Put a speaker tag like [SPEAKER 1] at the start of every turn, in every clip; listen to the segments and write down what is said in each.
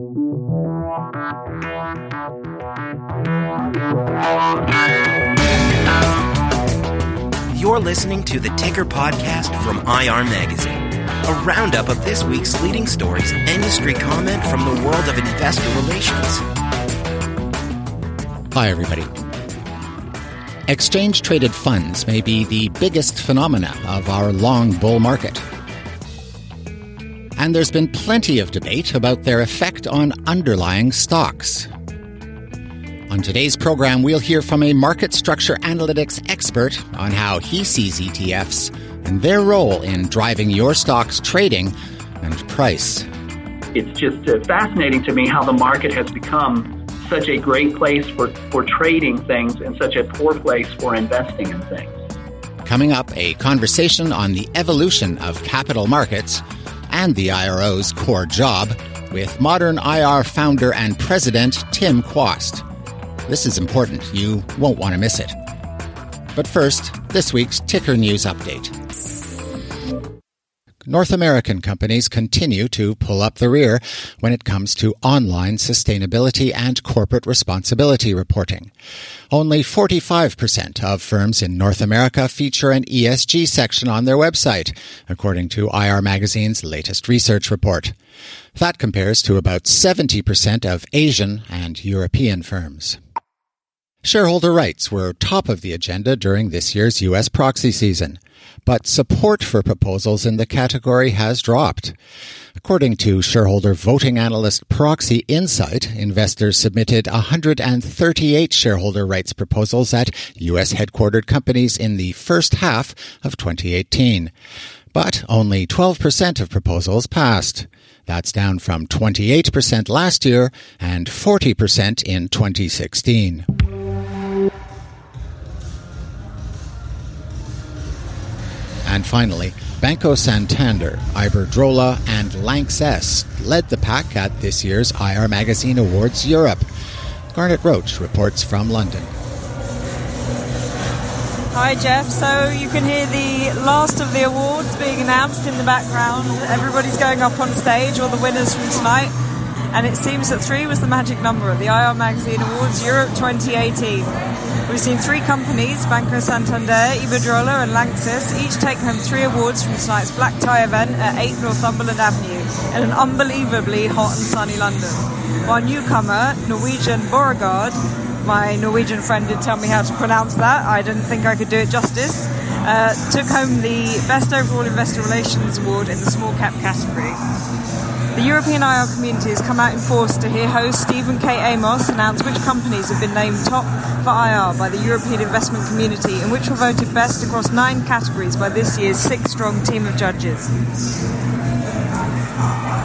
[SPEAKER 1] You're listening to the Ticker Podcast from IR Magazine, a roundup of this week's leading stories and industry comment from the world of investor relations.
[SPEAKER 2] Hi, everybody. Exchange traded funds may be the biggest phenomena of our long bull market. And there's been plenty of debate about their effect on underlying stocks. On today's program, we'll hear from a market structure analytics expert on how he sees ETFs and their role in driving your stock's trading and price.
[SPEAKER 3] It's just uh, fascinating to me how the market has become such a great place for, for trading things and such a poor place for investing in things.
[SPEAKER 2] Coming up, a conversation on the evolution of capital markets and the IRO's core job with ModernIR founder and president Tim Quast. This is important. You won't want to miss it. But first, this week's ticker news update. North American companies continue to pull up the rear when it comes to online sustainability and corporate responsibility reporting. Only 45% of firms in North America feature an ESG section on their website, according to IR Magazine's latest research report. That compares to about 70% of Asian and European firms. Shareholder rights were top of the agenda during this year's U.S. proxy season, but support for proposals in the category has dropped. According to shareholder voting analyst Proxy Insight, investors submitted 138 shareholder rights proposals at U.S. headquartered companies in the first half of 2018. But only 12% of proposals passed. That's down from 28% last year and 40% in 2016. And finally, Banco Santander, Iberdrola, and Lanxess led the pack at this year's IR Magazine Awards Europe. Garnet Roach reports from London.
[SPEAKER 4] Hi Jeff, so you can hear the last of the awards being announced in the background. Everybody's going up on stage, all the winners from tonight. And it seems that three was the magic number at the IR Magazine Awards Europe 2018. We've seen three companies, Banco Santander, Iberdrola and Lanxess, each take home three awards from tonight's black tie event at 8 Northumberland Avenue in an unbelievably hot and sunny London. While newcomer, Norwegian Borregaard, my Norwegian friend did tell me how to pronounce that, I didn't think I could do it justice, uh, took home the Best Overall Investor Relations Award in the small cap category. The European IR community has come out in force to hear host Stephen K. Amos announce which companies have been named top for IR by the European investment community and which were voted best across nine categories by this year's six strong team of judges.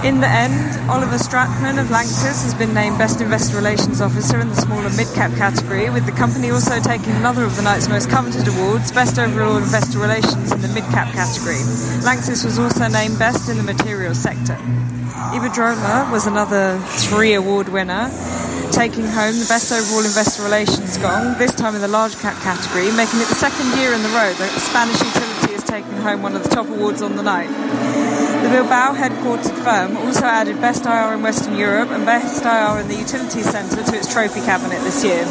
[SPEAKER 4] In the end, Oliver Stratmann of Lanxess has been named Best Investor Relations Officer in the small and mid-cap category, with the company also taking another of the night's most coveted awards, Best Overall Investor Relations in the mid-cap category. Lanxess was also named Best in the materials sector. Iberdrola was another three award winner, taking home the Best Overall Investor Relations gong, this time in the large cap category, making it the second year in the row that the Spanish utility has taken home one of the top awards on the night. Bilbao headquartered firm also added Best IR in Western Europe and Best IR in the Utility Centre to its trophy cabinet this year.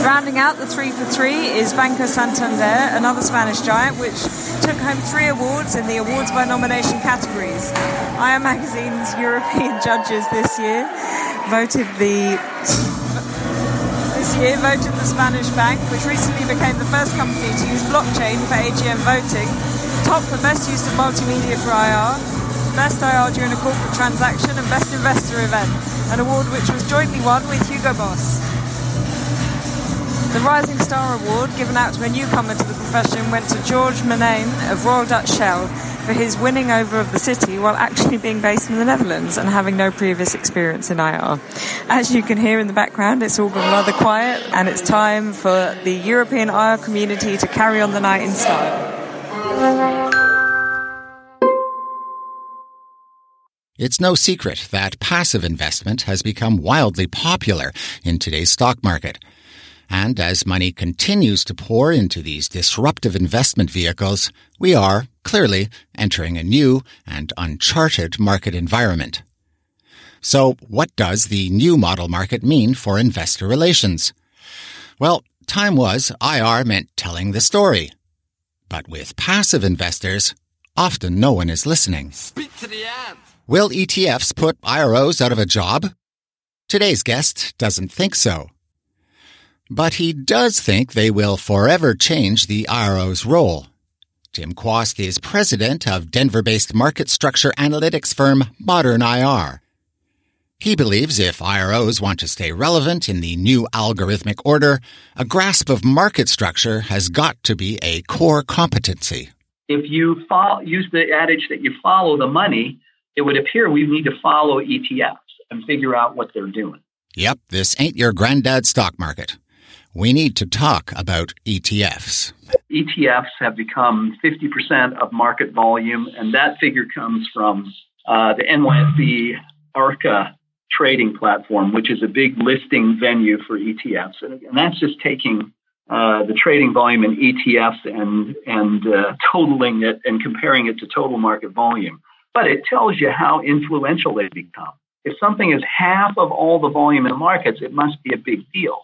[SPEAKER 4] Rounding out the three for three is Banco Santander, another Spanish giant, which took home three awards in the awards by nomination categories. IR Magazine's European judges this year voted the this year voted the Spanish bank, which recently became the first company to use blockchain for AGM voting, top for best use of multimedia for IR, best IR during a corporate transaction, and best investor event, an award which was jointly won with Hugo Boss. The Rising Star Award, given out to a newcomer to the profession, went to George Manane of Royal Dutch Shell for his winning over of the city while actually being based in the Netherlands and having no previous experience in IR. As you can hear in the background, it's all gone rather quiet, and it's time for the European IR community to carry on the night in style.
[SPEAKER 2] It's no secret that passive investment has become wildly popular in today's stock market. And as money continues to pour into these disruptive investment vehicles, we are, clearly, entering a new and uncharted market environment. So what does the new model market mean for investor relations? Well, time was IR meant telling the story. But with passive investors, often no one is listening. Will ETFs put IROs out of a job? Today's guest doesn't think so. But he does think they will forever change the IRO's role. Tim Quast is president of Denver-based market structure analytics firm ModernIR. He believes if IROs want to stay relevant in the new algorithmic order, a grasp of market structure has got to be a core competency.
[SPEAKER 3] If you follow, use the adage that you follow the money, it would appear we need to follow ETFs and figure out what they're doing.
[SPEAKER 2] Yep, this ain't your granddad's stock market. We need to talk about ETFs.
[SPEAKER 3] ETFs have become 50% of market volume, and that figure comes from uh, the NYSE ARCA trading platform, which is a big listing venue for ETFs. And, and that's just taking uh, the trading volume in ETFs and, and uh, totaling it and comparing it to total market volume. But it tells you how influential they become. If something is half of all the volume in the markets, it must be a big deal.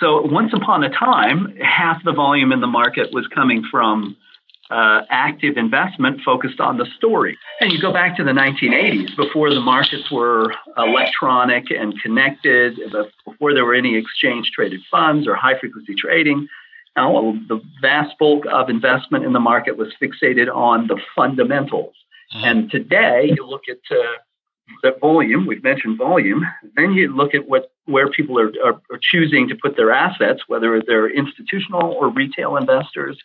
[SPEAKER 3] So once upon a time, half the volume in the market was coming from uh, active investment focused on the story. And you go back to the 1980s, before the markets were electronic and connected, before there were any exchange traded funds or high frequency trading. Now, the vast bulk of investment in the market was fixated on the fundamentals. Mm-hmm. And today, you look at uh, the volume, we've mentioned volume, then you look at what where people are, are, are choosing to put their assets, whether they're institutional or retail investors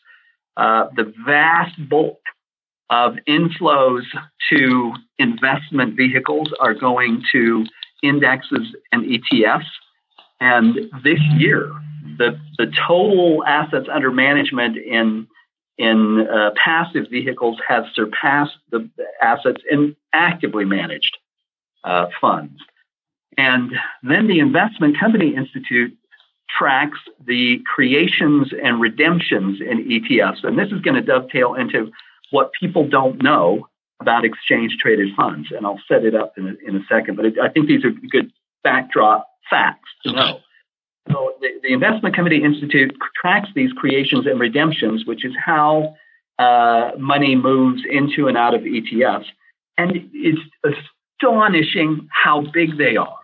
[SPEAKER 3] uh, the vast bulk of inflows to investment vehicles are going to indexes and ETFs. And this year, the, the total assets under management in in uh, passive vehicles has surpassed the assets in actively managed uh, funds. And then the Investment Company Institute tracks the creations and redemptions in ETFs. And this is going to dovetail into what people don't know about exchange traded funds. And I'll set it up in a, in a second, but it, I think these are good backdrop facts to know. So the, the, Investment Company Institute tracks these creations and redemptions, which is how uh, money moves into and out of ETFs. And it's astonishing how big they are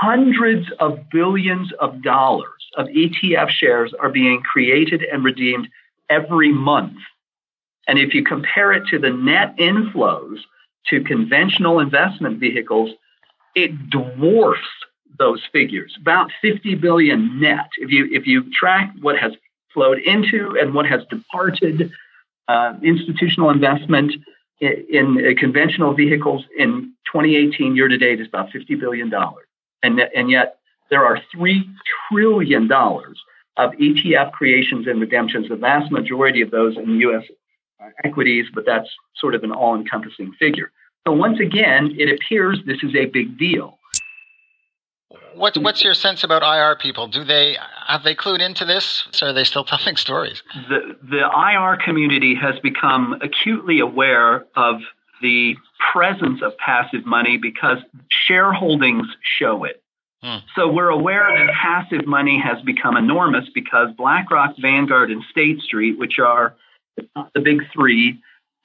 [SPEAKER 3] hundreds of billions of dollars of ETF shares are being created and redeemed every month. And if you compare it to the net inflows to conventional investment vehicles, it dwarfs those figures, about 50 billion net. If you if you track what has flowed into and what has departed uh, institutional investment in, in uh, conventional vehicles in 2018 year to date is about 50 billion dollars and, and yet there are $3 trillion of ETF creations and redemptions, the vast majority of those in U.S. equities, but that's sort of an all encompassing figure. So once again, it appears this is a big deal.
[SPEAKER 2] What, what's your sense about IR people? Do they have they clued into this, or are they still telling stories?
[SPEAKER 3] The the IR community has become acutely aware of the presence of passive money because shareholdings show it. Hmm. So we're aware that passive money has become enormous because BlackRock, Vanguard, and State Street, which are the big three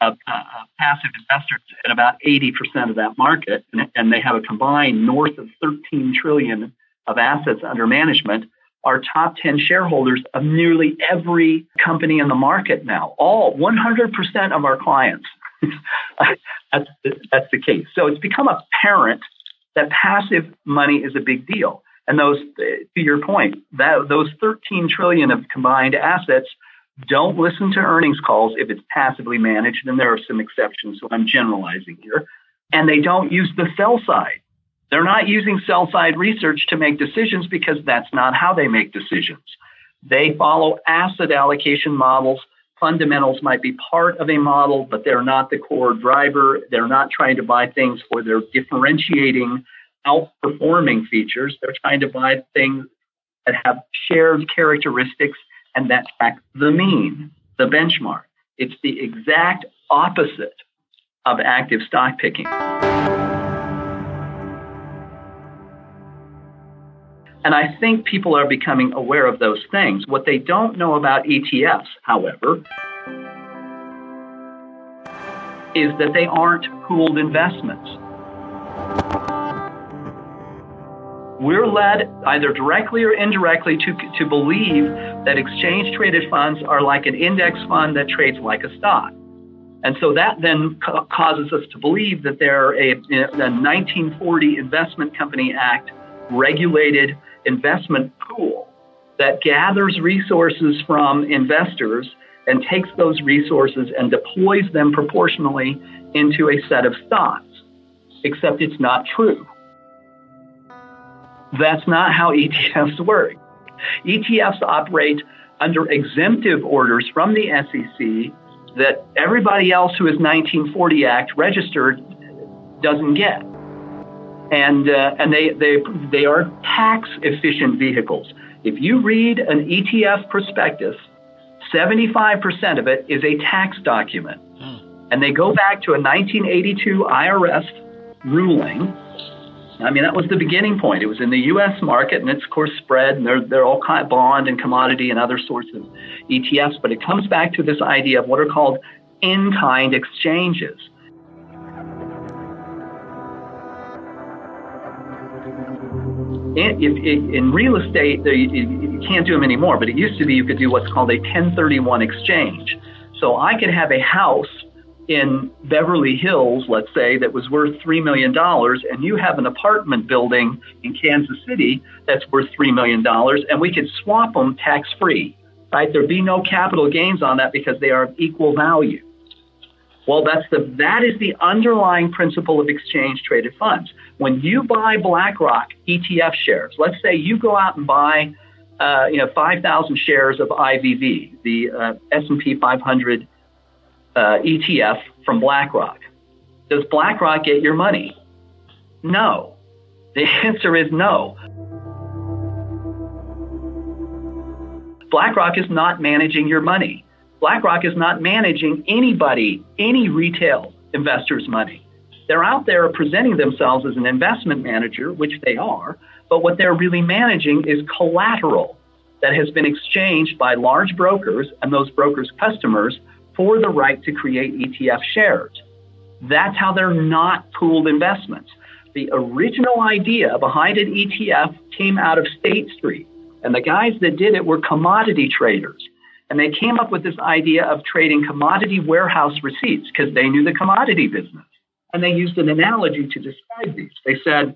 [SPEAKER 3] of uh, passive investors in about 80% of that market, and, and they have a combined north of 13 trillion of assets under management, are top 10 shareholders of nearly every company in the market now. All 100% of our clients that's, that's the case. So it's become apparent that passive money is a big deal. And those, to your point, that those 13 trillion of combined assets don't listen to earnings calls if it's passively managed, and there are some exceptions, so I'm generalizing here. And they don't use the sell side. They're not using sell side research to make decisions because that's not how they make decisions. They follow asset allocation models fundamentals might be part of a model, but they're not the core driver. They're not trying to buy things for their differentiating, outperforming features. They're trying to buy things that have shared characteristics and that tracks the mean, the benchmark. It's the exact opposite of active stock picking. And I think people are becoming aware of those things. What they don't know about ETFs, however, is that they aren't pooled investments. We're led either directly or indirectly to, to believe that exchange traded funds are like an index fund that trades like a stock. And so that then ca- causes us to believe that they're a, a 1940 Investment Company Act regulated investment pool that gathers resources from investors and takes those resources and deploys them proportionally into a set of stocks. Except it's not true. That's not how ETFs work. ETFs operate under exemptive orders from the SEC that everybody else who is 1940 Act registered doesn't get. And, uh, and they, they, they are tax efficient vehicles. If you read an ETF prospectus, 75% of it is a tax document. Hmm. And they go back to a 1982 IRS ruling. I mean, that was the beginning point. It was in the U.S. market, and it's of course spread, and they're, they're all kind of bond and commodity and other sorts of ETFs. But it comes back to this idea of what are called in-kind exchanges. In, if, in real estate, you, you can't do them anymore, but it used to be you could do what's called a 1031 exchange. So I could have a house in Beverly Hills, let's say, that was worth $3 million, and you have an apartment building in Kansas City that's worth $3 million, and we could swap them tax free, right? There'd be no capital gains on that because they are of equal value. Well, that's the, that is the underlying principle of exchange traded funds. When you buy BlackRock ETF shares, let's say you go out and buy, uh, you know, 5,000 shares of IVV, the uh, S&P 500 uh, ETF from BlackRock. Does BlackRock get your money? No. The answer is no. BlackRock is not managing your money. BlackRock is not managing anybody, any retail investor's money. They're out there presenting themselves as an investment manager, which they are, but what they're really managing is collateral that has been exchanged by large brokers and those brokers' customers for the right to create ETF shares. That's how they're not pooled investments. The original idea behind an ETF came out of State Street, and the guys that did it were commodity traders. And they came up with this idea of trading commodity warehouse receipts because they knew the commodity business. And they used an analogy to describe these. They said,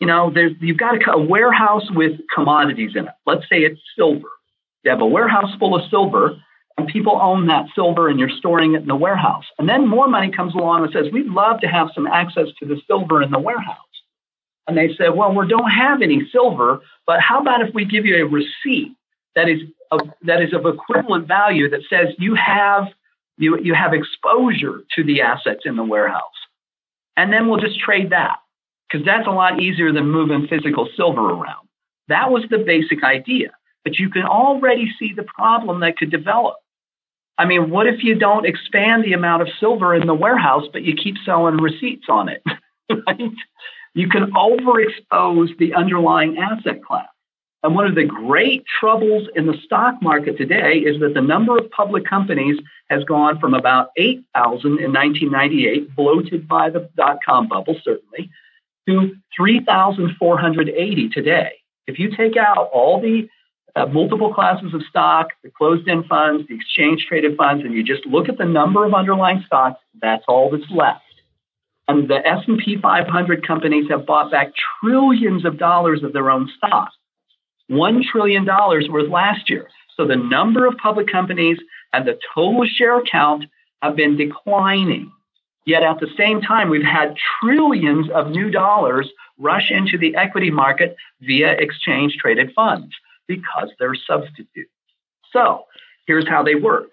[SPEAKER 3] you know, you've got a, a warehouse with commodities in it. Let's say it's silver. You have a warehouse full of silver, and people own that silver and you're storing it in the warehouse. And then more money comes along and says, we'd love to have some access to the silver in the warehouse. And they said, well, we don't have any silver, but how about if we give you a receipt that is of, that is of equivalent value that says you have you, you have exposure to the assets in the warehouse. And then we'll just trade that because that's a lot easier than moving physical silver around. That was the basic idea. But you can already see the problem that could develop. I mean, what if you don't expand the amount of silver in the warehouse, but you keep selling receipts on it? right? You can overexpose the underlying asset class. And one of the great troubles in the stock market today is that the number of public companies has gone from about 8,000 in 1998, bloated by the dot com bubble, certainly, to 3,480 today. If you take out all the uh, multiple classes of stock, the closed-end funds, the exchange-traded funds, and you just look at the number of underlying stocks, that's all that's left. And the S&P 500 companies have bought back trillions of dollars of their own stock. $1 trillion worth last year. So the number of public companies and the total share count have been declining. Yet at the same time, we've had trillions of new dollars rush into the equity market via exchange traded funds because they're substitutes. So here's how they work.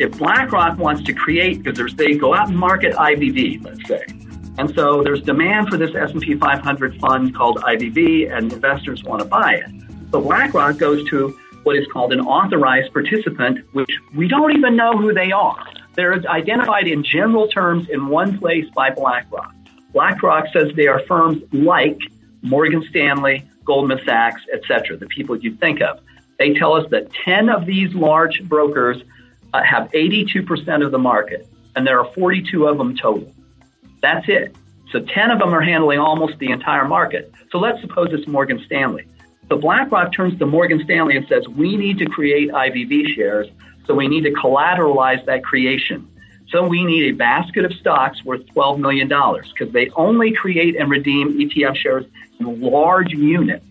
[SPEAKER 3] If BlackRock wants to create, because they go out and market IVV, let's say, and so there's demand for this S&P 500 fund called IVV, and investors want to buy it. So BlackRock goes to what is called an authorized participant, which we don't even know who they are. They're identified in general terms in one place by BlackRock. BlackRock says they are firms like Morgan Stanley, Goldman Sachs, etc., the people you think of. They tell us that 10 of these large brokers uh, have 82% of the market, and there are 42 of them total. That's it. So 10 of them are handling almost the entire market. So let's suppose it's Morgan Stanley. So BlackRock turns to Morgan Stanley and says, we need to create IVV shares, so we need to collateralize that creation. So we need a basket of stocks worth $12 million because they only create and redeem ETF shares in large units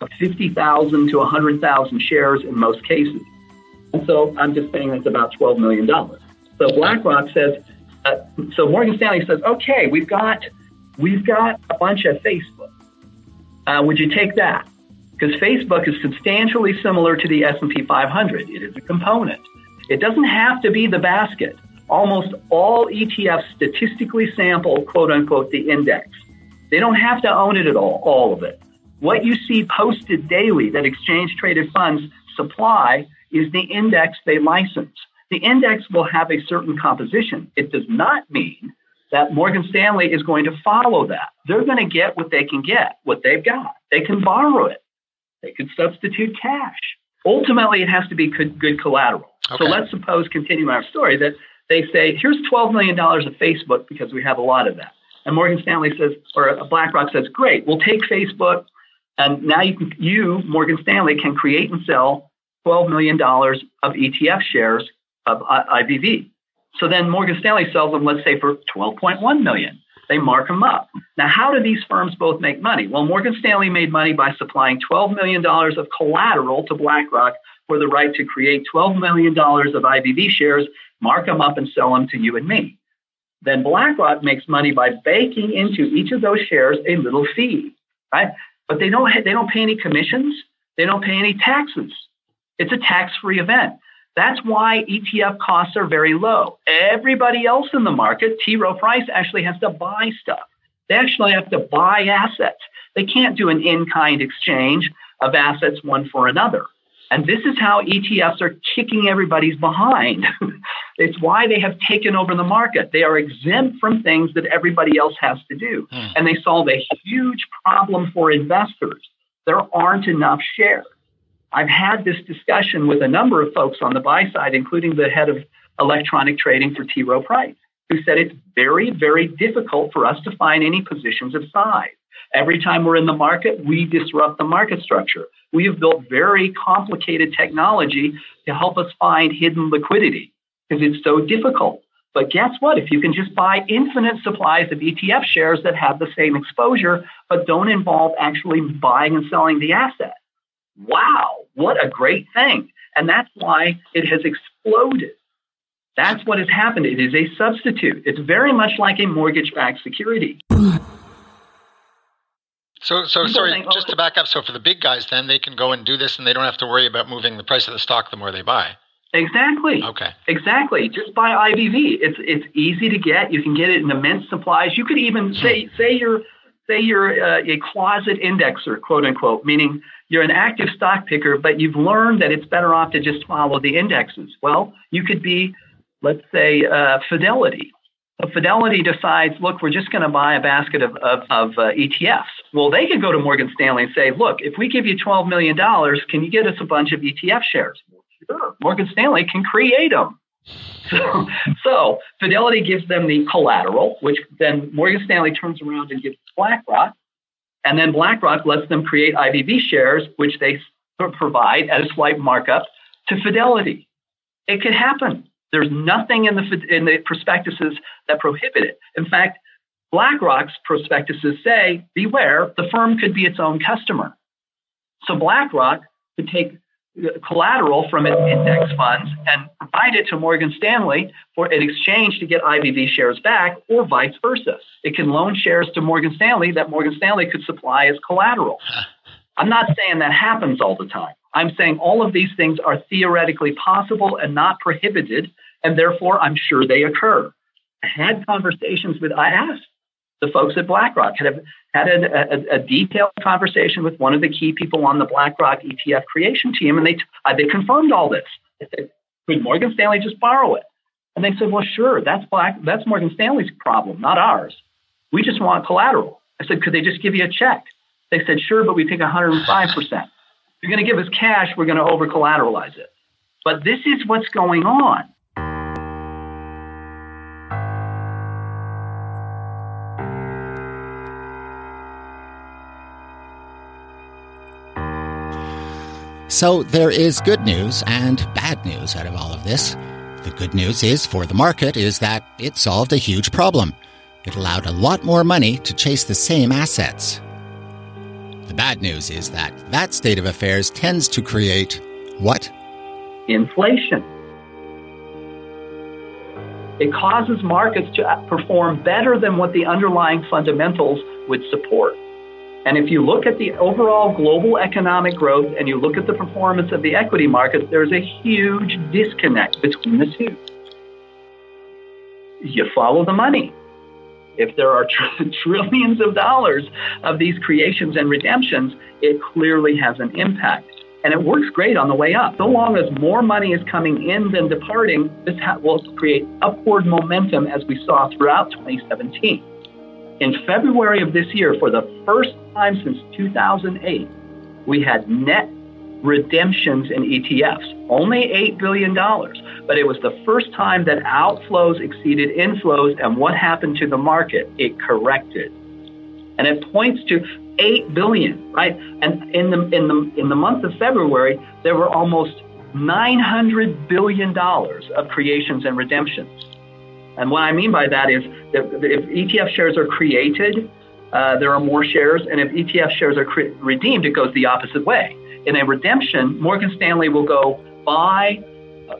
[SPEAKER 3] of 50,000 to 100,000 shares in most cases. And so I'm just saying that's about $12 million. So BlackRock says, uh, so Morgan Stanley says, okay, we've got, we've got a bunch of Facebook. Uh, would you take that? Because Facebook is substantially similar to the S&P 500. It is a component. It doesn't have to be the basket. Almost all ETFs statistically sample, quote unquote, the index. They don't have to own it at all, all of it. What you see posted daily that exchange traded funds supply is the index they license. The index will have a certain composition. It does not mean that Morgan Stanley is going to follow that. They're going to get what they can get, what they've got. They can borrow it. They can substitute cash. Ultimately, it has to be good, good collateral. Okay. So let's suppose, continuing our story, that they say, here's $12 million of Facebook because we have a lot of that. And Morgan Stanley says, or BlackRock says, great, we'll take Facebook. And now you, can, you, Morgan Stanley, can create and sell $12 million of ETF shares of IVV. So then Morgan Stanley sells them, let's say, for 12.1 million. They mark them up. Now, how do these firms both make money? Well, Morgan Stanley made money by supplying $12 million of collateral to BlackRock for the right to create $12 million of IVV shares, mark them up, and sell them to you and me. Then BlackRock makes money by baking into each of those shares a little fee, right? But they don't they don't pay any commissions. They don't pay any taxes. It's a tax-free event. That's why ETF costs are very low. Everybody else in the market, T. Rowe Price, actually has to buy stuff. They actually have to buy assets. They can't do an in-kind exchange of assets one for another. And this is how ETFs are kicking everybody's behind. it's why they have taken over the market. They are exempt from things that everybody else has to do. Hmm. And they solve a huge problem for investors. There aren't enough shares. I've had this discussion with a number of folks on the buy side, including the head of electronic trading for T. Rowe Price, who said it's very, very difficult for us to find any positions of size. Every time we're in the market, we disrupt the market structure. We have built very complicated technology to help us find hidden liquidity because it's so difficult. But guess what? If you can just buy infinite supplies of ETF shares that have the same exposure, but don't involve actually buying and selling the asset, wow, what a great thing. And that's why it has exploded. That's what has happened. It is a substitute. It's very much like a mortgage backed security.
[SPEAKER 5] So, so sorry, just to back up. So, for the big guys, then they can go and do this, and they don't have to worry about moving the price of the stock the more they buy.
[SPEAKER 3] Exactly.
[SPEAKER 5] Okay.
[SPEAKER 3] Exactly. Just buy IVV. It's it's easy to get. You can get it in immense supplies. You could even hmm. say say you're say you're uh, a closet indexer, quote unquote, meaning you're an active stock picker, but you've learned that it's better off to just follow the indexes. Well, you could be, let's say, uh, Fidelity. So Fidelity decides, look, we're just going to buy a basket of, of, of uh, ETFs. Well, they could go to Morgan Stanley and say, look, if we give you $12 million, can you get us a bunch of ETF shares? Sure. Morgan Stanley can create them. So, so Fidelity gives them the collateral, which then Morgan Stanley turns around and gives BlackRock. And then BlackRock lets them create IVV shares, which they provide at a slight markup to Fidelity. It could happen. There's nothing in the in the prospectuses that prohibit it. In fact, BlackRock's prospectuses say, beware, the firm could be its own customer. So BlackRock could take uh, collateral from its index funds and provide it to Morgan Stanley for an exchange to get IVV shares back, or vice versa. It can loan shares to Morgan Stanley that Morgan Stanley could supply as collateral. I'm not saying that happens all the time. I'm saying all of these things are theoretically possible and not prohibited, and therefore I'm sure they occur. I had conversations with, I asked the folks at BlackRock, had, had a, a, a, detailed conversation with one of the key people on the BlackRock ETF creation team, and they, uh, they confirmed all this. Said, could Morgan Stanley just borrow it? And they said, well, sure, that's Black, that's Morgan Stanley's problem, not ours. We just want collateral. I said, Could they just give you a check? They said, Sure, but we take 105%. You're going to give us cash, we're going to over collateralize it. But this is what's going on.
[SPEAKER 2] So there is good news and bad news out of all of this. The good news is for the market is that it solved a huge problem. It allowed a lot more money to chase the same assets. The bad news is that that state of affairs tends to create what?
[SPEAKER 3] Inflation. It causes markets to perform better than what the underlying fundamentals would support. And if you look at the overall global economic growth and you look at the performance of the equity markets, there's a huge disconnect between the two. You follow the money. If there are tr- trillions of dollars of these creations and redemptions, it clearly has an impact. And it works great on the way up. So long as more money is coming in than departing, this ha- will create upward momentum as we saw throughout 2017. In February of this year, for the first time since 2008, we had net redemptions in ETFs, only $8 billion. But it was the first time that outflows exceeded inflows. And what happened to the market? It corrected. And it points to 8 billion, right? And in the, in the, in the month of February, there were almost $900 billion of creations and redemptions. And what I mean by that is that if ETF shares are created, uh, there are more shares, and if ETF shares are cre- redeemed, it goes the opposite way. In a redemption, Morgan Stanley will go buy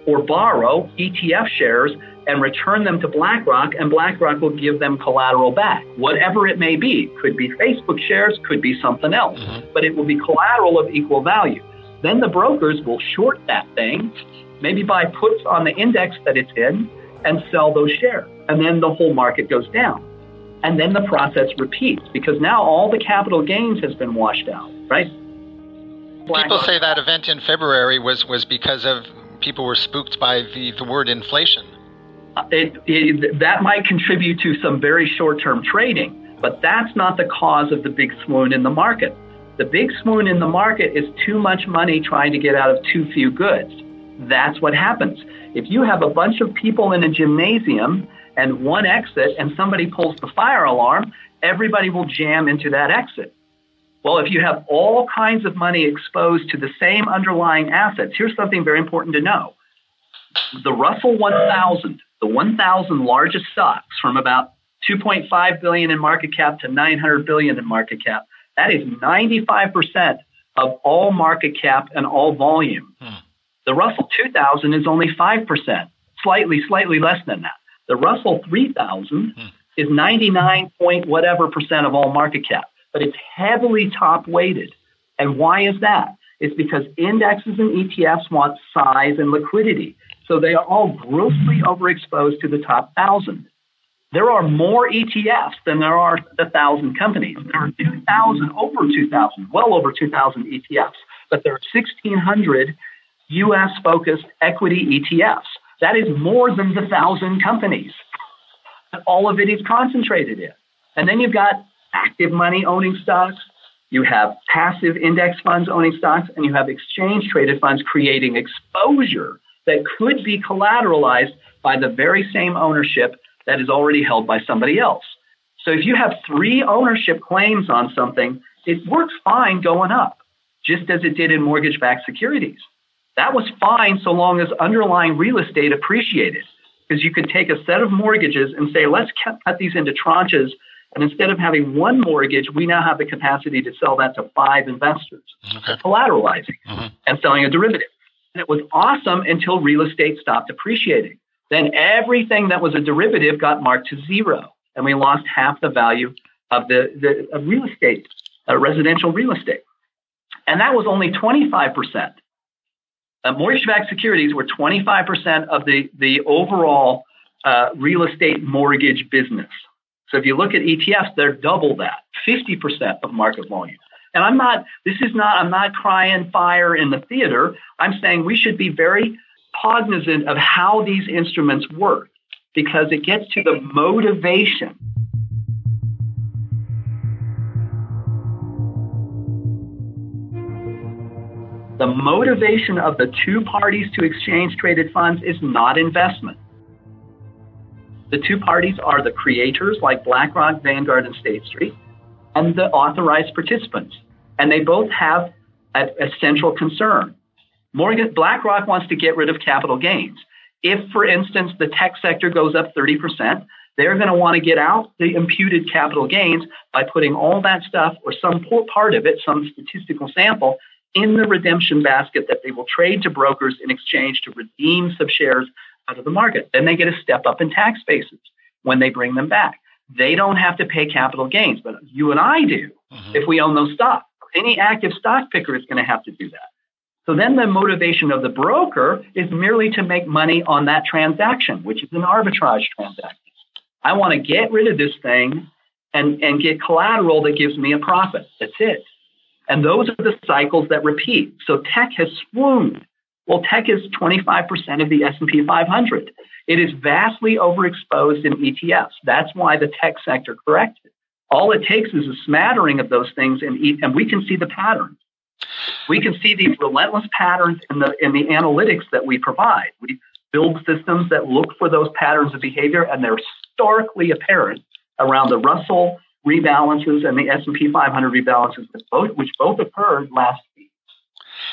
[SPEAKER 3] or borrow ETF shares and return them to BlackRock, and BlackRock will give them collateral back, whatever it may be. Could be Facebook shares, could be something else, mm-hmm. but it will be collateral of equal value. Then the brokers will short that thing, maybe buy puts on the index that it's in, and sell those shares. And then the whole market goes down. And then the process repeats because now all the capital gains has been washed out, right?
[SPEAKER 5] People say that event in February was, was because of people were spooked by the, the word inflation.
[SPEAKER 3] Uh, it, it, that might contribute to some very short term trading, but that's not the cause of the big swoon in the market. The big swoon in the market is too much money trying to get out of too few goods. That's what happens. If you have a bunch of people in a gymnasium and one exit and somebody pulls the fire alarm, everybody will jam into that exit. Well, if you have all kinds of money exposed to the same underlying assets, here's something very important to know. The Russell 1000, the 1000 largest stocks from about 2.5 billion in market cap to 900 billion in market cap, that is 95% of all market cap and all volume. Hmm. The Russell 2000 is only 5%, slightly, slightly less than that. The Russell 3000 hmm. is 99 point whatever percent of all market cap, but it's heavily top weighted. And why is that? It's because indexes and ETFs want size and liquidity. So they are all grossly overexposed to the top thousand. There are more ETFs than there are the thousand companies. There are 2,000, over 2,000, well over 2,000 ETFs, but there are 1,600 US focused equity ETFs. That is more than the thousand companies. All of it is concentrated in. And then you've got active money owning stocks, you have passive index funds owning stocks, and you have exchange traded funds creating exposure that could be collateralized by the very same ownership that is already held by somebody else. So if you have three ownership claims on something, it works fine going up, just as it did in mortgage backed securities. That was fine so long as underlying real estate appreciated, because you could take a set of mortgages and say, let's cut these into tranches. And instead of having one mortgage, we now have the capacity to sell that to five investors, okay. collateralizing mm-hmm. and selling a derivative. And it was awesome until real estate stopped appreciating. Then everything that was a derivative got marked to zero, and we lost half the value of the, the of real estate, uh, residential real estate. And that was only 25% uh, mortgage-backed securities were 25% of the, the overall uh, real estate mortgage business. So if you look at ETFs, they're double that, 50% of market volume. And I'm not, this is not, I'm not crying fire in the theater. I'm saying we should be very cognizant of how these instruments work because it gets to the motivation. The motivation of the two parties to exchange traded funds is not investment. The two parties are the creators, like BlackRock, Vanguard, and State Street, and the authorized participants. And they both have a, central concern. Morgan BlackRock wants to get rid of capital gains. If, for instance, the tech sector goes up 30%, they're going to want to get out the imputed capital gains by putting all that stuff or some part of it, some statistical sample, in the redemption basket that they will trade to brokers in exchange to redeem some shares out of the market. Then they get a step up in tax bases when they bring them back. They don't have to pay capital gains, but you and I do mm-hmm. if we own those stocks. Any active stock picker is going to have to do that. So then the motivation of the broker is merely to make money on that transaction, which is an arbitrage transaction. I want to get rid of this thing and, and get collateral that gives me a profit. That's it. And those are the cycles that repeat. So tech has swooned. Well, tech is 25% of the S&P 500. It is vastly overexposed in ETFs. That's why the tech sector corrected. All it takes is a smattering of those things, and, and we can see the patterns. We can see these relentless patterns in the in the analytics that we provide. We build systems that look for those patterns of behavior, and they're starkly apparent around the Russell rebalances and the S&P 500 rebalances, which both occurred last.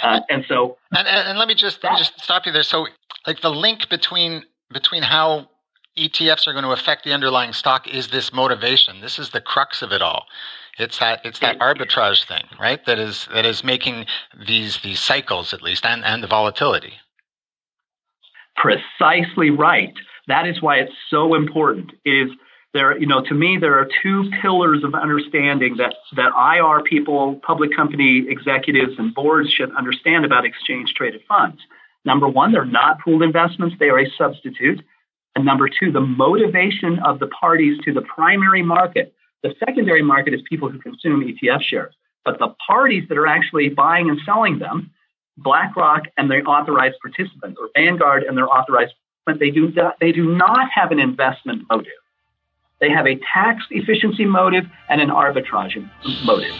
[SPEAKER 3] Uh, and so,
[SPEAKER 5] and, and, and, let me just let me just stop you there. So, like the link between between how ETFs are going to affect the underlying stock is this motivation. This is the crux of it all. It's that it's that arbitrage thing, right? That is that is making these these cycles at least and, and the volatility.
[SPEAKER 3] Precisely right. That is why it's so important. Is there, you know, to me, there are two pillars of understanding that, that IR people, public company executives, and boards should understand about exchange traded funds. Number one, they're not pooled investments, they are a substitute. And number two, the motivation of the parties to the primary market. The secondary market is people who consume ETF shares. But the parties that are actually buying and selling them, BlackRock and their authorized participants, or Vanguard and their authorized but they do not, they do not have an investment motive. They have a tax efficiency motive and an arbitrage motive.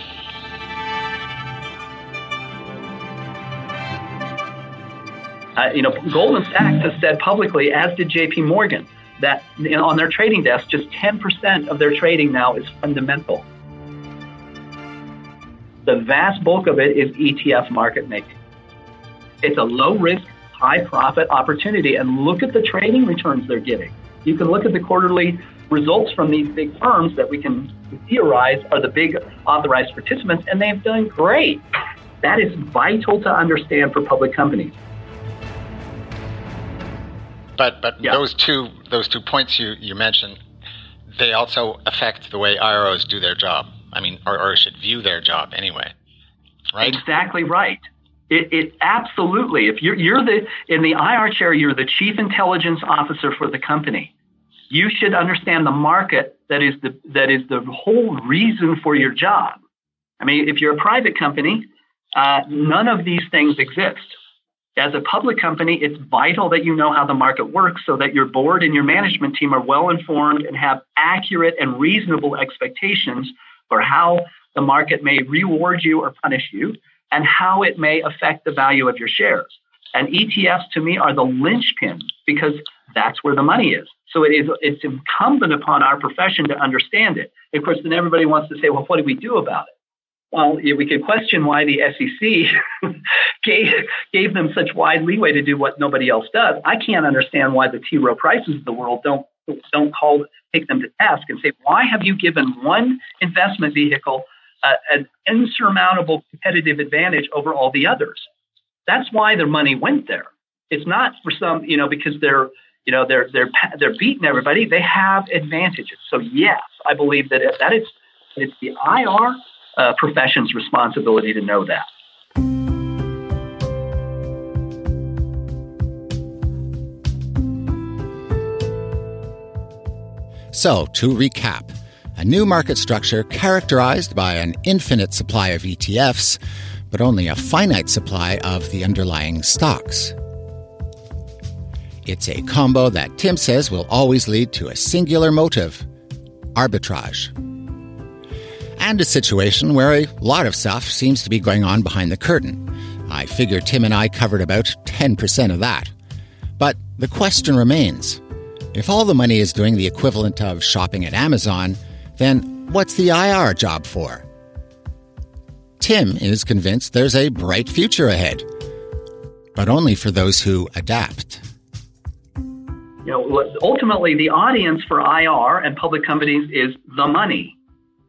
[SPEAKER 3] Uh, you know, Goldman Sachs has said publicly, as did J.P. Morgan, that you know, on their trading desk, just 10% of their trading now is fundamental. The vast bulk of it is ETF market making. It's a low risk, high profit opportunity. And look at the trading returns they're getting. You can look at the quarterly results from these big firms that we can theorize are the big authorized participants, and they've done great. That is vital to understand for public companies.
[SPEAKER 5] But but yeah. those two those two points you, you mentioned, they also affect the way IROs do their job. I mean, or, or should view their job anyway. Right?
[SPEAKER 3] Exactly right. It, it, absolutely. If you're, you're the in the IR chair, you're the chief intelligence officer for the company. You should understand the market that is the that is the whole reason for your job. I mean, if you're a private company, uh, none of these things exist. As a public company, it's vital that you know how the market works so that your board and your management team are well informed and have accurate and reasonable expectations for how the market may reward you or punish you and how it may affect the value of your shares. And ETFs to me are the linchpin because that's where the money is. So it is it's incumbent upon our profession to understand it. Of course, then everybody wants to say, well, what do we do about it? Well, we could question why the SEC gave, gave them such wide leeway to do what nobody else does. I can't understand why the T. Rowe Prices of the world don't don't call take them to task and say, why have you given one investment vehicle uh, an insurmountable competitive advantage over all the others. That's why their money went there. It's not for some, you know, because they're, you know, they're they're they're beating everybody. They have advantages. So yes, I believe that that is it's the IR uh, profession's responsibility to know that.
[SPEAKER 2] So, to recap, a new market structure characterized by an infinite supply of ETFs, but only a finite supply of the underlying stocks. It's a combo that Tim says will always lead to a singular motive arbitrage. And a situation where a lot of stuff seems to be going on behind the curtain. I figure Tim and I covered about 10% of that. But the question remains if all the money is doing the equivalent of shopping at Amazon, then what's the IR job for? Tim is convinced there's a bright future ahead, but only for those who adapt.
[SPEAKER 3] You know, ultimately, the audience for IR and public companies is the money.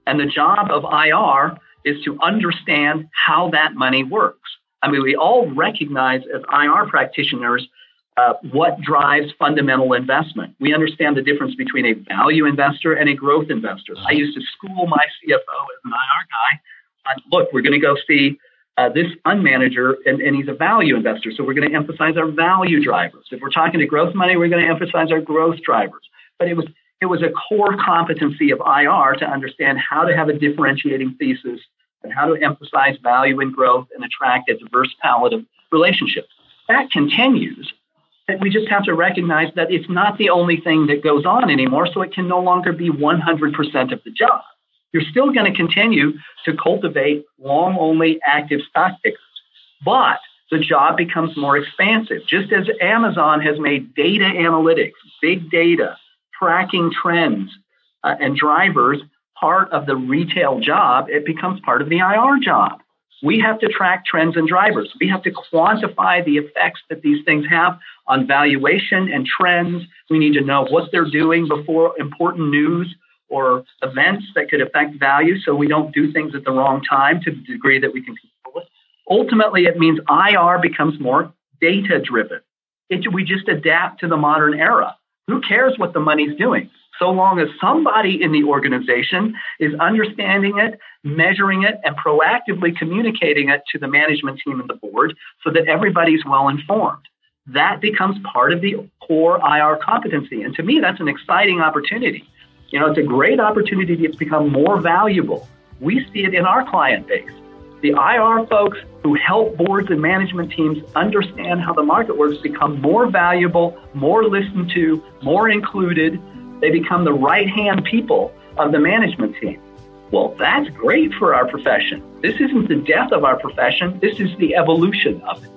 [SPEAKER 3] And the job of IR is to understand how that money works. I mean, we all recognize as IR practitioners uh, what drives fundamental investment. We understand the difference between a value investor and a growth investor. I used to school my CFO as an IR guy look, we're going to go see uh, this fund manager, and, and he's a value investor. So we're going to emphasize our value drivers. If we're talking to growth money, we're going to emphasize our growth drivers. But it was it was a core competency of IR to understand how to have a differentiating thesis and how to emphasize value and growth and attract a diverse palette of relationships. That continues. And we just have to recognize that it's not the only thing that goes on anymore, so it can no longer be 100% of the job. You're still going to continue to cultivate long only active stock pickers, but the job becomes more expansive. Just as Amazon has made data analytics, big data, tracking trends, uh, and drivers part of the retail job, it becomes part of the IR job. We have to track trends and drivers. We have to quantify the effects that these things have on valuation and trends. We need to know what they're doing before important news or events that could affect value so we don't do things at the wrong time to the degree that we can control it. Ultimately, it means IR becomes more data driven. we just adapt to the modern era. Who cares what the money's doing? so long as somebody in the organization is understanding it, measuring it, and proactively communicating it to the management team and the board so that everybody's well informed. That becomes part of the core IR competency. And to me, that's an exciting opportunity. You know, it's a great opportunity to become more valuable. We see it in our client base. The IR folks who help boards and management teams understand how the market works become more valuable, more listened to, more included, they become the right hand people of the management team. Well, that's great for our profession. This isn't the death of our profession, this is the evolution of it.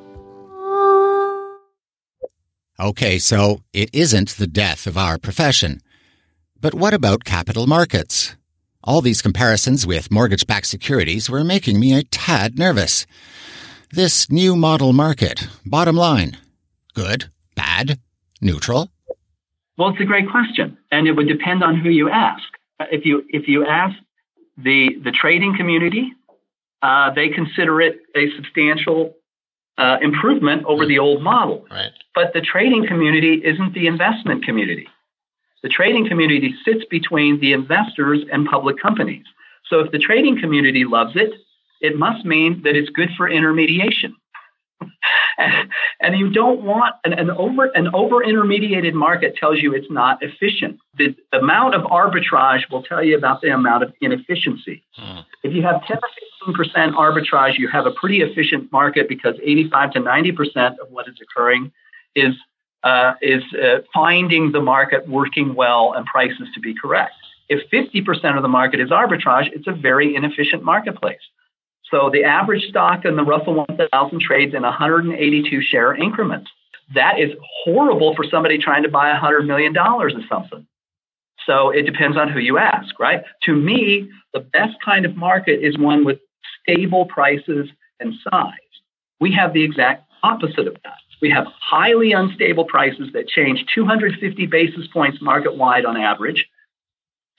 [SPEAKER 2] Okay, so it isn't the death of our profession. But what about capital markets? All these comparisons with mortgage backed securities were making me a tad nervous. This new model market, bottom line, good, bad, neutral?
[SPEAKER 3] Well, it's a great question, and it would depend on who you ask. If you if you ask the the trading community, uh, they consider it a substantial uh, improvement over the old model.
[SPEAKER 5] Right.
[SPEAKER 3] But the trading community isn't the investment community. The trading community sits between the investors and public companies. So if the trading community loves it, it must mean that it's good for intermediation. and, you don't want an, an, over an over intermediated market tells you it's not efficient. The, the, amount of arbitrage will tell you about the amount of inefficiency. Hmm. If you have 10 or 15 percent arbitrage, you have a pretty efficient market because 85 to 90 percent of what is occurring is uh, is uh, finding the market working well and prices to be correct. If 50% of the market is arbitrage, it's a very inefficient marketplace. So the average stock in the Russell 1000 trades in 182 share increments. That is horrible for somebody trying to buy $100 million of something. So it depends on who you ask, right? To me, the best kind of market is one with stable prices and size. We have the exact opposite of that. We have highly unstable prices that change 250 basis points market wide on average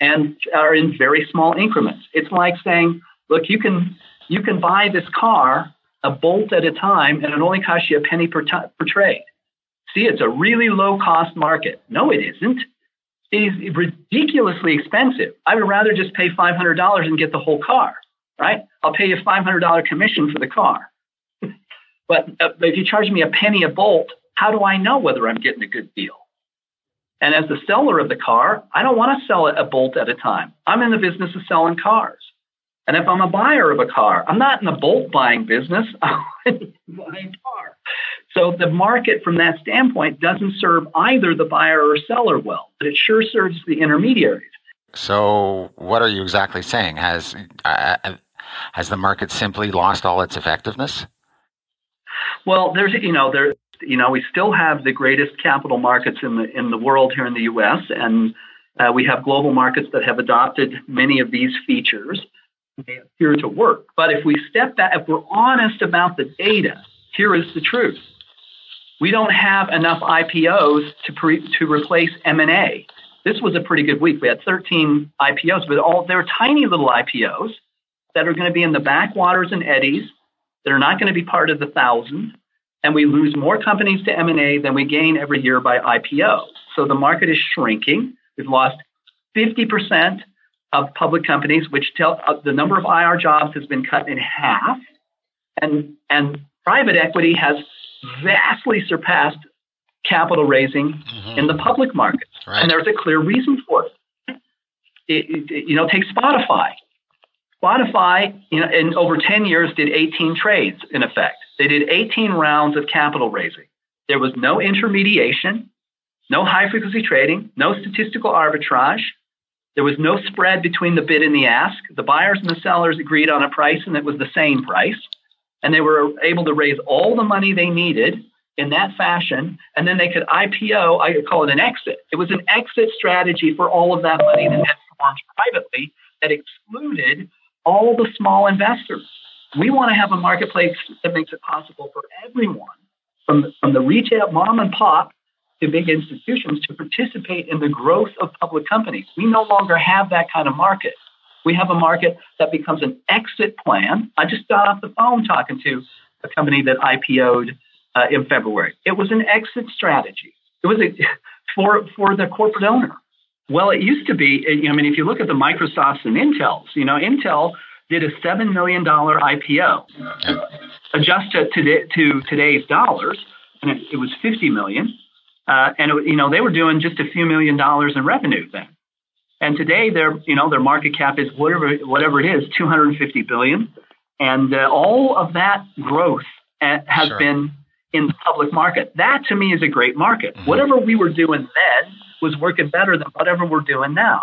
[SPEAKER 3] and are in very small increments. It's like saying, look, you can you can buy this car a bolt at a time and it only costs you a penny per, t- per trade. See, it's a really low cost market. No, it isn't. It is ridiculously expensive. I would rather just pay $500 and get the whole car, right? I'll pay you a $500 commission for the car. But uh, if you charge me a penny a bolt, how do I know whether I'm getting a good deal? And as the seller of the car, I don't want to sell it a bolt at a time. I'm in the business of selling cars. And if I'm a buyer of a car, I'm not in the bolt buying business. I'm buying car. So the market from that standpoint doesn't serve either the buyer or seller well, but it sure serves the intermediaries.
[SPEAKER 5] So what are you exactly saying? Has uh, has the market simply lost all its effectiveness?
[SPEAKER 3] Well, there's you know there you know we still have the greatest capital markets in the in the world here in the U.S. and uh, we have global markets that have adopted many of these features. They appear to work. But if we step back, if we're honest about the data, here is the truth. We don't have enough IPOs to pre, to replace M&A. This was a pretty good week. We had 13 IPOs, but all they're tiny little IPOs that are going to be in the backwaters and eddies that are not going to be part of the thousand. And we lose more companies to M&A than we gain every year by IPO. So the market is shrinking. We've lost 50% of public companies, which tell uh, the number of IR jobs has been cut in half. And, and private equity has vastly surpassed capital raising mm-hmm. in the public markets. Right. And there's a clear reason for it. It, it. You know, take Spotify. Spotify, know, in over 10 years did 18 trades in effect. They did 18 rounds of capital raising. There was no intermediation, no high frequency trading, no statistical arbitrage. There was no spread between the bid and the ask. The buyers and the sellers agreed on a price and it was the same price. And they were able to raise all the money they needed in that fashion. And then they could IPO, I call it an exit. It was an exit strategy for all of that money that had formed privately that excluded all the small investors. We want to have a marketplace that makes it possible for everyone, from, from the retail mom and pop to big institutions, to participate in the growth of public companies. We no longer have that kind of market. We have a market that becomes an exit plan. I just got off the phone talking to a company that IPO'd uh, in February. It was an exit strategy. It was a, for for the corporate owner. Well, it used to be. I mean, if you look at the Microsofts and Intels, you know, Intel did a seven million dollar IPO. Adjust it to, to today's dollars, and it, it was fifty million. Uh, and it, you know, they were doing just a few million dollars in revenue then. And today, their you know their market cap is whatever whatever it is, 250 billion, and uh, all of that growth uh, has sure. been in the public market. That to me is a great market. Mm-hmm. Whatever we were doing then was working better than whatever we're doing now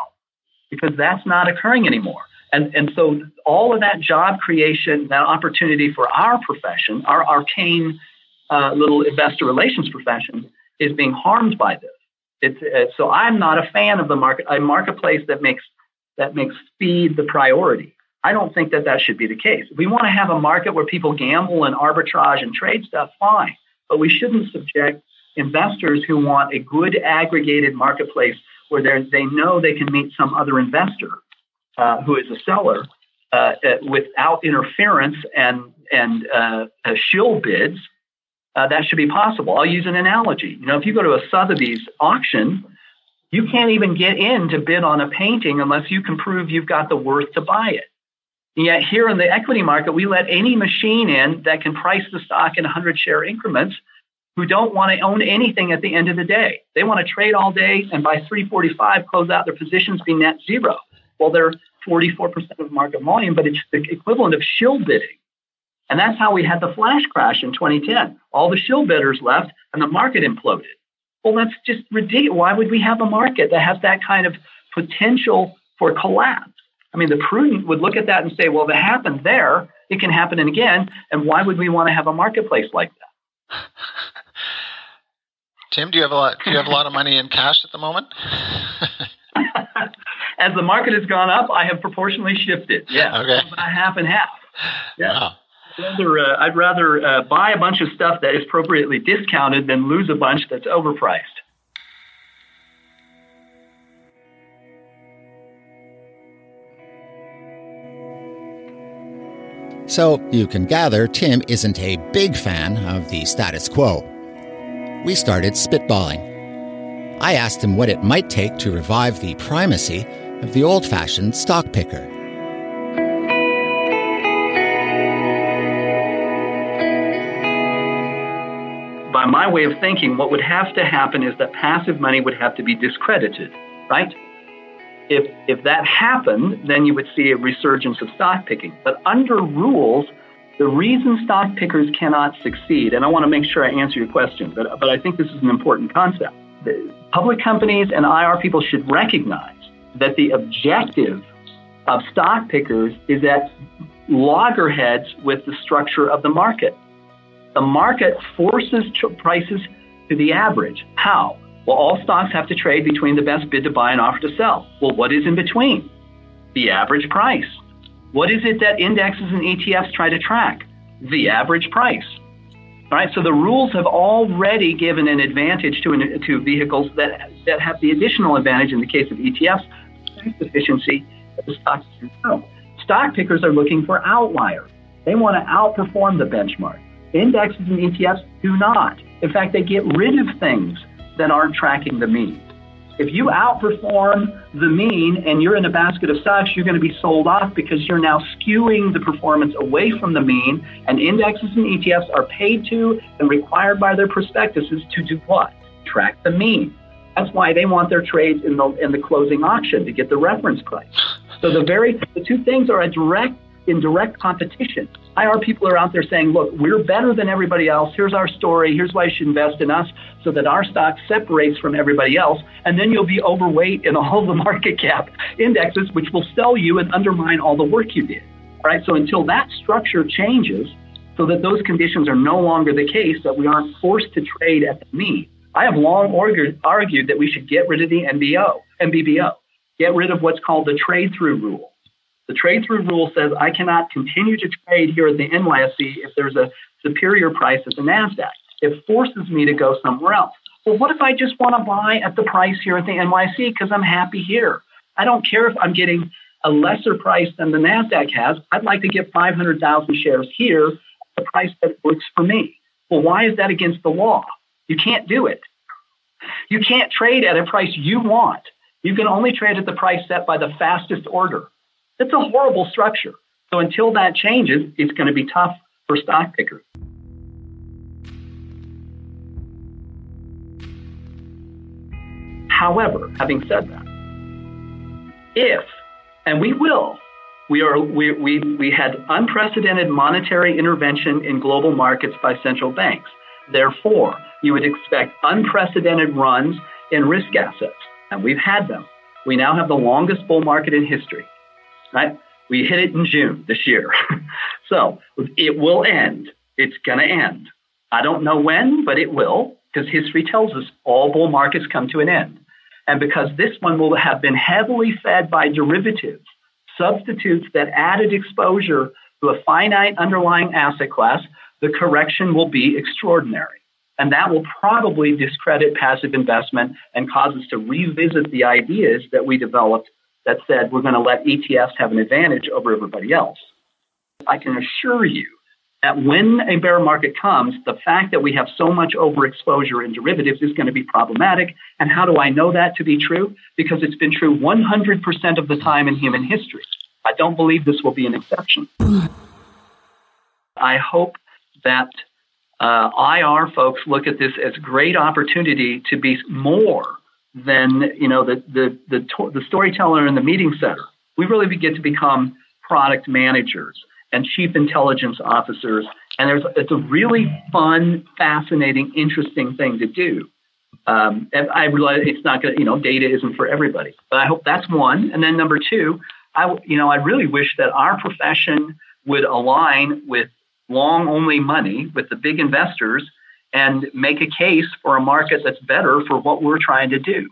[SPEAKER 3] because that's not occurring anymore. And, and so all of that job creation, that opportunity for our profession, our arcane uh, little investor relations profession, is being harmed by this. It's, uh, so I'm not a fan of the market, a marketplace that makes that makes speed the priority. I don't think that that should be the case. If we want to have a market where people gamble and arbitrage and trade stuff, fine. But we shouldn't subject investors who want a good aggregated marketplace where they know they can meet some other investor uh, who is a seller uh, uh without interference and and uh, shill bids. Uh, that should be possible. I'll use an analogy. You know, if you go to a Sotheby's auction, you can't even get in to bid on a painting unless you can prove you've got the worth to buy it. And yet here in the equity market, we let any machine in that can price the stock in 100 share increments who don't want to own anything at the end of the day. They want to trade all day and by 345 close out their positions be net zero. Well, they're 44% of market volume, but it's the equivalent of shill bidding. And that's how we had the flash crash in 2010. All the shill bidders left and the market imploded. Well, that's just ridiculous. Why would we have a market that has that kind of potential for collapse? I mean, the prudent would look at that and say, well, if it happened there, it can happen again. And why would we want to have a marketplace like that?
[SPEAKER 5] Tim, do you have a lot? Do you have a lot of money in cash at the moment?
[SPEAKER 3] As the market has gone up, I have proportionally shifted. Yeah,
[SPEAKER 5] okay.
[SPEAKER 3] about half and half. Yeah. Wow. I'd rather, uh, I'd rather uh, buy a bunch of stuff that is appropriately discounted than lose a bunch that's overpriced.
[SPEAKER 2] So you can gather Tim isn't a big fan of the status quo. We started spitballing. I asked him what it might take to revive the primacy of the old fashioned stock picker.
[SPEAKER 3] By my way of thinking, what would have to happen is that passive money would have to be discredited, right? if if that happened, then you would see a resurgence of stock picking. But under rules, the reason stock pickers cannot succeed, and I want to make sure I answer your question, but but I think this is an important concept. The public companies and IR people should recognize that the objective of stock pickers is at loggerheads with the structure of the market. The market forces prices to the average. How? Well, all stocks have to trade between the best bid to buy and offer to sell. Well, what is in between? The average price. What is it that indexes and ETFs try to track? The average price. All right, so the rules have already given an advantage to, an, to vehicles that, that have the additional advantage in the case of ETFs, price efficiency that the stocks Stock pickers are looking for outliers. They want to outperform the benchmark. Indexes and ETFs do not. In fact, they get rid of things that aren't tracking the mean. If you outperform the mean and you're in a basket of stocks, you're going to be sold off because you're now skewing the performance away from the mean. And indexes and ETFs are paid to and required by their prospectuses to do what? Track the mean. That's why they want their trades in the in the closing auction to get the reference price. So the very the two things are a direct in direct competition. IR people are out there saying, look, we're better than everybody else. Here's our story. Here's why you should invest in us so that our stock separates from everybody else. And then you'll be overweight in all the market cap indexes, which will sell you and undermine all the work you did. All right. So until that structure changes, so that those conditions are no longer the case, that we aren't forced to trade at the mean. I have long argued that we should get rid of the NBO, NBBO, get rid of what's called the trade through rule. The trade through rule says I cannot continue to trade here at the NYSE if there's a superior price at the NASDAQ. It forces me to go somewhere else. Well, what if I just want to buy at the price here at the NYSE because I'm happy here? I don't care if I'm getting a lesser price than the NASDAQ has. I'd like to get 500,000 shares here at the price that works for me. Well, why is that against the law? You can't do it. You can't trade at a price you want. You can only trade at the price set by the fastest order. It's a horrible structure. So until that changes, it's going to be tough for stock pickers. However, having said that, if, and we will, we, are, we, we, we had unprecedented monetary intervention in global markets by central banks. Therefore, you would expect unprecedented runs in risk assets. And we've had them. We now have the longest bull market in history right? We hit it in June this year. so it will end. It's going to end. I don't know when, but it will, because history tells us all bull markets come to an end. And because this one will have been heavily fed by derivatives, substitutes that added exposure to a finite underlying asset class, the correction will be extraordinary. And that will probably discredit passive investment and cause us to revisit the ideas that we developed that said we're going to let ETFs have an advantage over everybody else. I can assure you that when a bear market comes, the fact that we have so much overexposure in derivatives is going to be problematic. And how do I know that to be true? Because it's been true 100% of the time in human history. I don't believe this will be an exception. I hope that uh, IR folks look at this as great opportunity to be more than you know the the the, the storyteller and the meeting setter. We really get to become product managers and chief intelligence officers, and there's it's a really fun, fascinating, interesting thing to do. Um, and I realize it's not going to, you know, data isn't for everybody, but I hope that's one. And then number two, I, you know, I really wish that our profession would align with long only money, with the big investors, and make a case for a market that's better for what we're trying to do.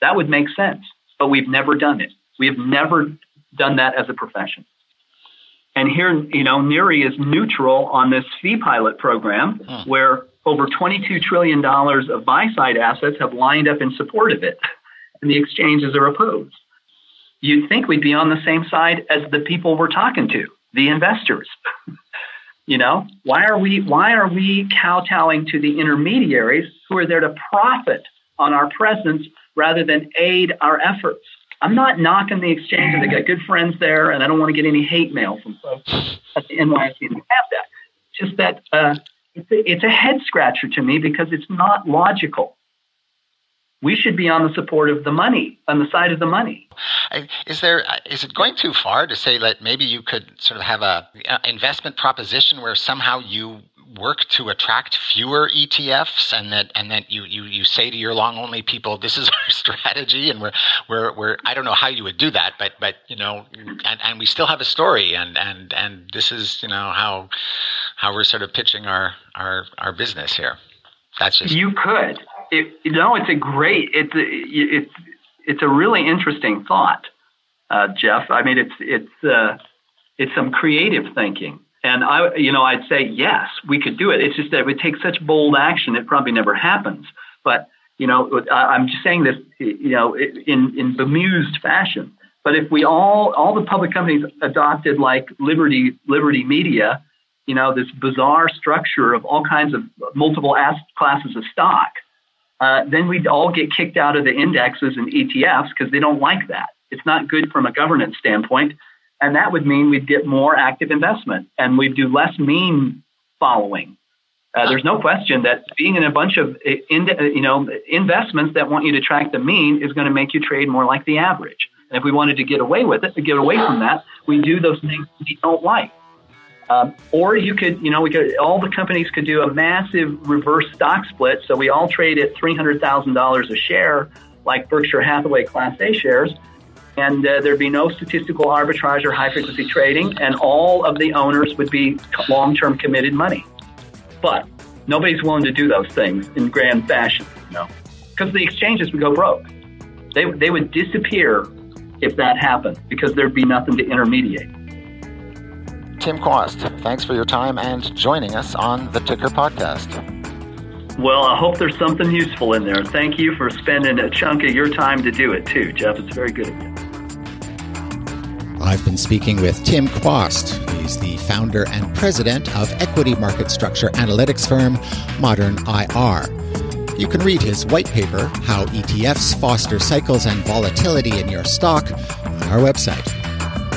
[SPEAKER 3] That would make sense, but we've never done it. We have never done that as a profession. And here, you know, NIRI is neutral on this fee pilot program huh. where over $22 trillion of buy side assets have lined up in support of it, and the exchanges are opposed. You'd think we'd be on the same side as the people we're talking to, the investors. You know, why are we why are we kowtowing to the intermediaries who are there to profit on our presence rather than aid our efforts? I'm not knocking the exchange. I got good friends there, and I don't want to get any hate mail from folks at the NYSE and have that. Just that uh, it's, a, it's a head scratcher to me because it's not logical we should be on the support of the money, on the side of the money.
[SPEAKER 5] Is there is it going too far to say that maybe you could sort of have a, investment proposition where somehow you work to attract fewer ETFs and that and that you, you, you say to your long only people this is our strategy and we're we're, we're I don't know how you would do that but but you know and, and we still have a story and and and this is you know how how we're sort of pitching our our our business here. That's just
[SPEAKER 3] you could. It, know, it's a great. It's a, it's it's a really interesting thought, uh, Jeff. I mean, it's it's uh, it's some creative thinking. And I, you know, I'd say yes, we could do it. It's just that it would take such bold action, it probably never happens. But you know, I'm just saying this, you know, in in bemused fashion. But if we all all the public companies adopted like Liberty Liberty Media, you know, this bizarre structure of all kinds of multiple classes of stock, uh, then we'd all get kicked out of the indexes and ETFs because they don't like that. It's not good from a governance standpoint. And that would mean we'd get more active investment and we'd do less mean following. Uh, there's no question that being in a bunch of uh, in, uh, you know investments that want you to track the mean is going to make you trade more like the average. And if we wanted to get away with it, to get away from that, we do those things we don't like. Um, or you could, you know, we could all the companies could do a massive reverse stock split, so we all trade at three hundred thousand dollars a share, like Berkshire Hathaway Class A shares, and uh, there'd be no statistical arbitrage or high frequency trading, and all of the owners would be long term committed money. But nobody's willing to do those things in grand fashion, you know, because the exchanges would go broke. They, they would disappear if that happened because there'd be nothing to intermediate.
[SPEAKER 5] Tim Quast, thanks for your time and joining us on the Ticker Podcast.
[SPEAKER 3] Well, I hope there's something useful in there. Thank you for spending a chunk of your time to do it too, Jeff. It's very good of you.
[SPEAKER 2] I've been speaking with Tim Quast. He's the founder and president of equity market structure analytics firm Modern IR. You can read his white paper, How ETFs Foster Cycles and Volatility in Your Stock, on our website.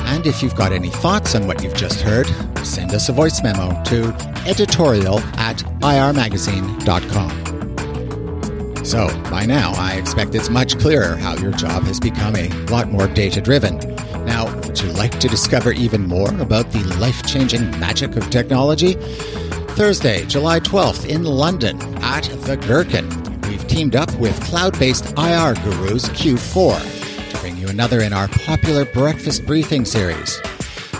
[SPEAKER 2] And if you've got any thoughts on what you've just heard, send us a voice memo to editorial at irmagazine.com. So, by now, I expect it's much clearer how your job has become a lot more data driven. Now, would you like to discover even more about the life changing magic of technology? Thursday, July 12th in London at the Gherkin, we've teamed up with cloud based IR gurus Q4 another in our popular breakfast briefing series.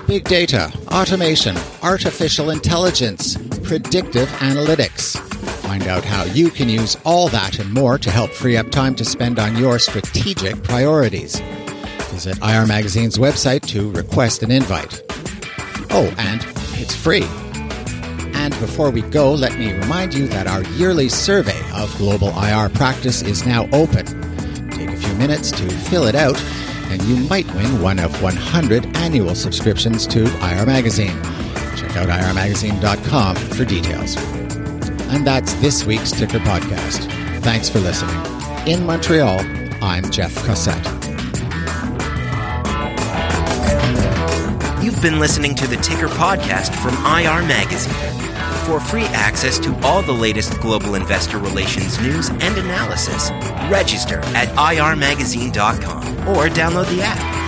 [SPEAKER 2] Big data, automation, artificial intelligence, predictive analytics. Find out how you can use all that and more to help free up time to spend on your strategic priorities. Visit IR Magazine's website to request an invite. Oh, and it's free. And before we go, let me remind you that our yearly survey of global IR practice is now open. Minutes to fill it out, and you might win one of 100 annual subscriptions to IR Magazine. Check out irmagazine.com for details. And that's this week's Ticker Podcast. Thanks for listening. In Montreal, I'm Jeff Cossette.
[SPEAKER 1] You've been listening to the Ticker Podcast from IR Magazine. For free access to all the latest global investor relations news and analysis, register at irmagazine.com or download the app.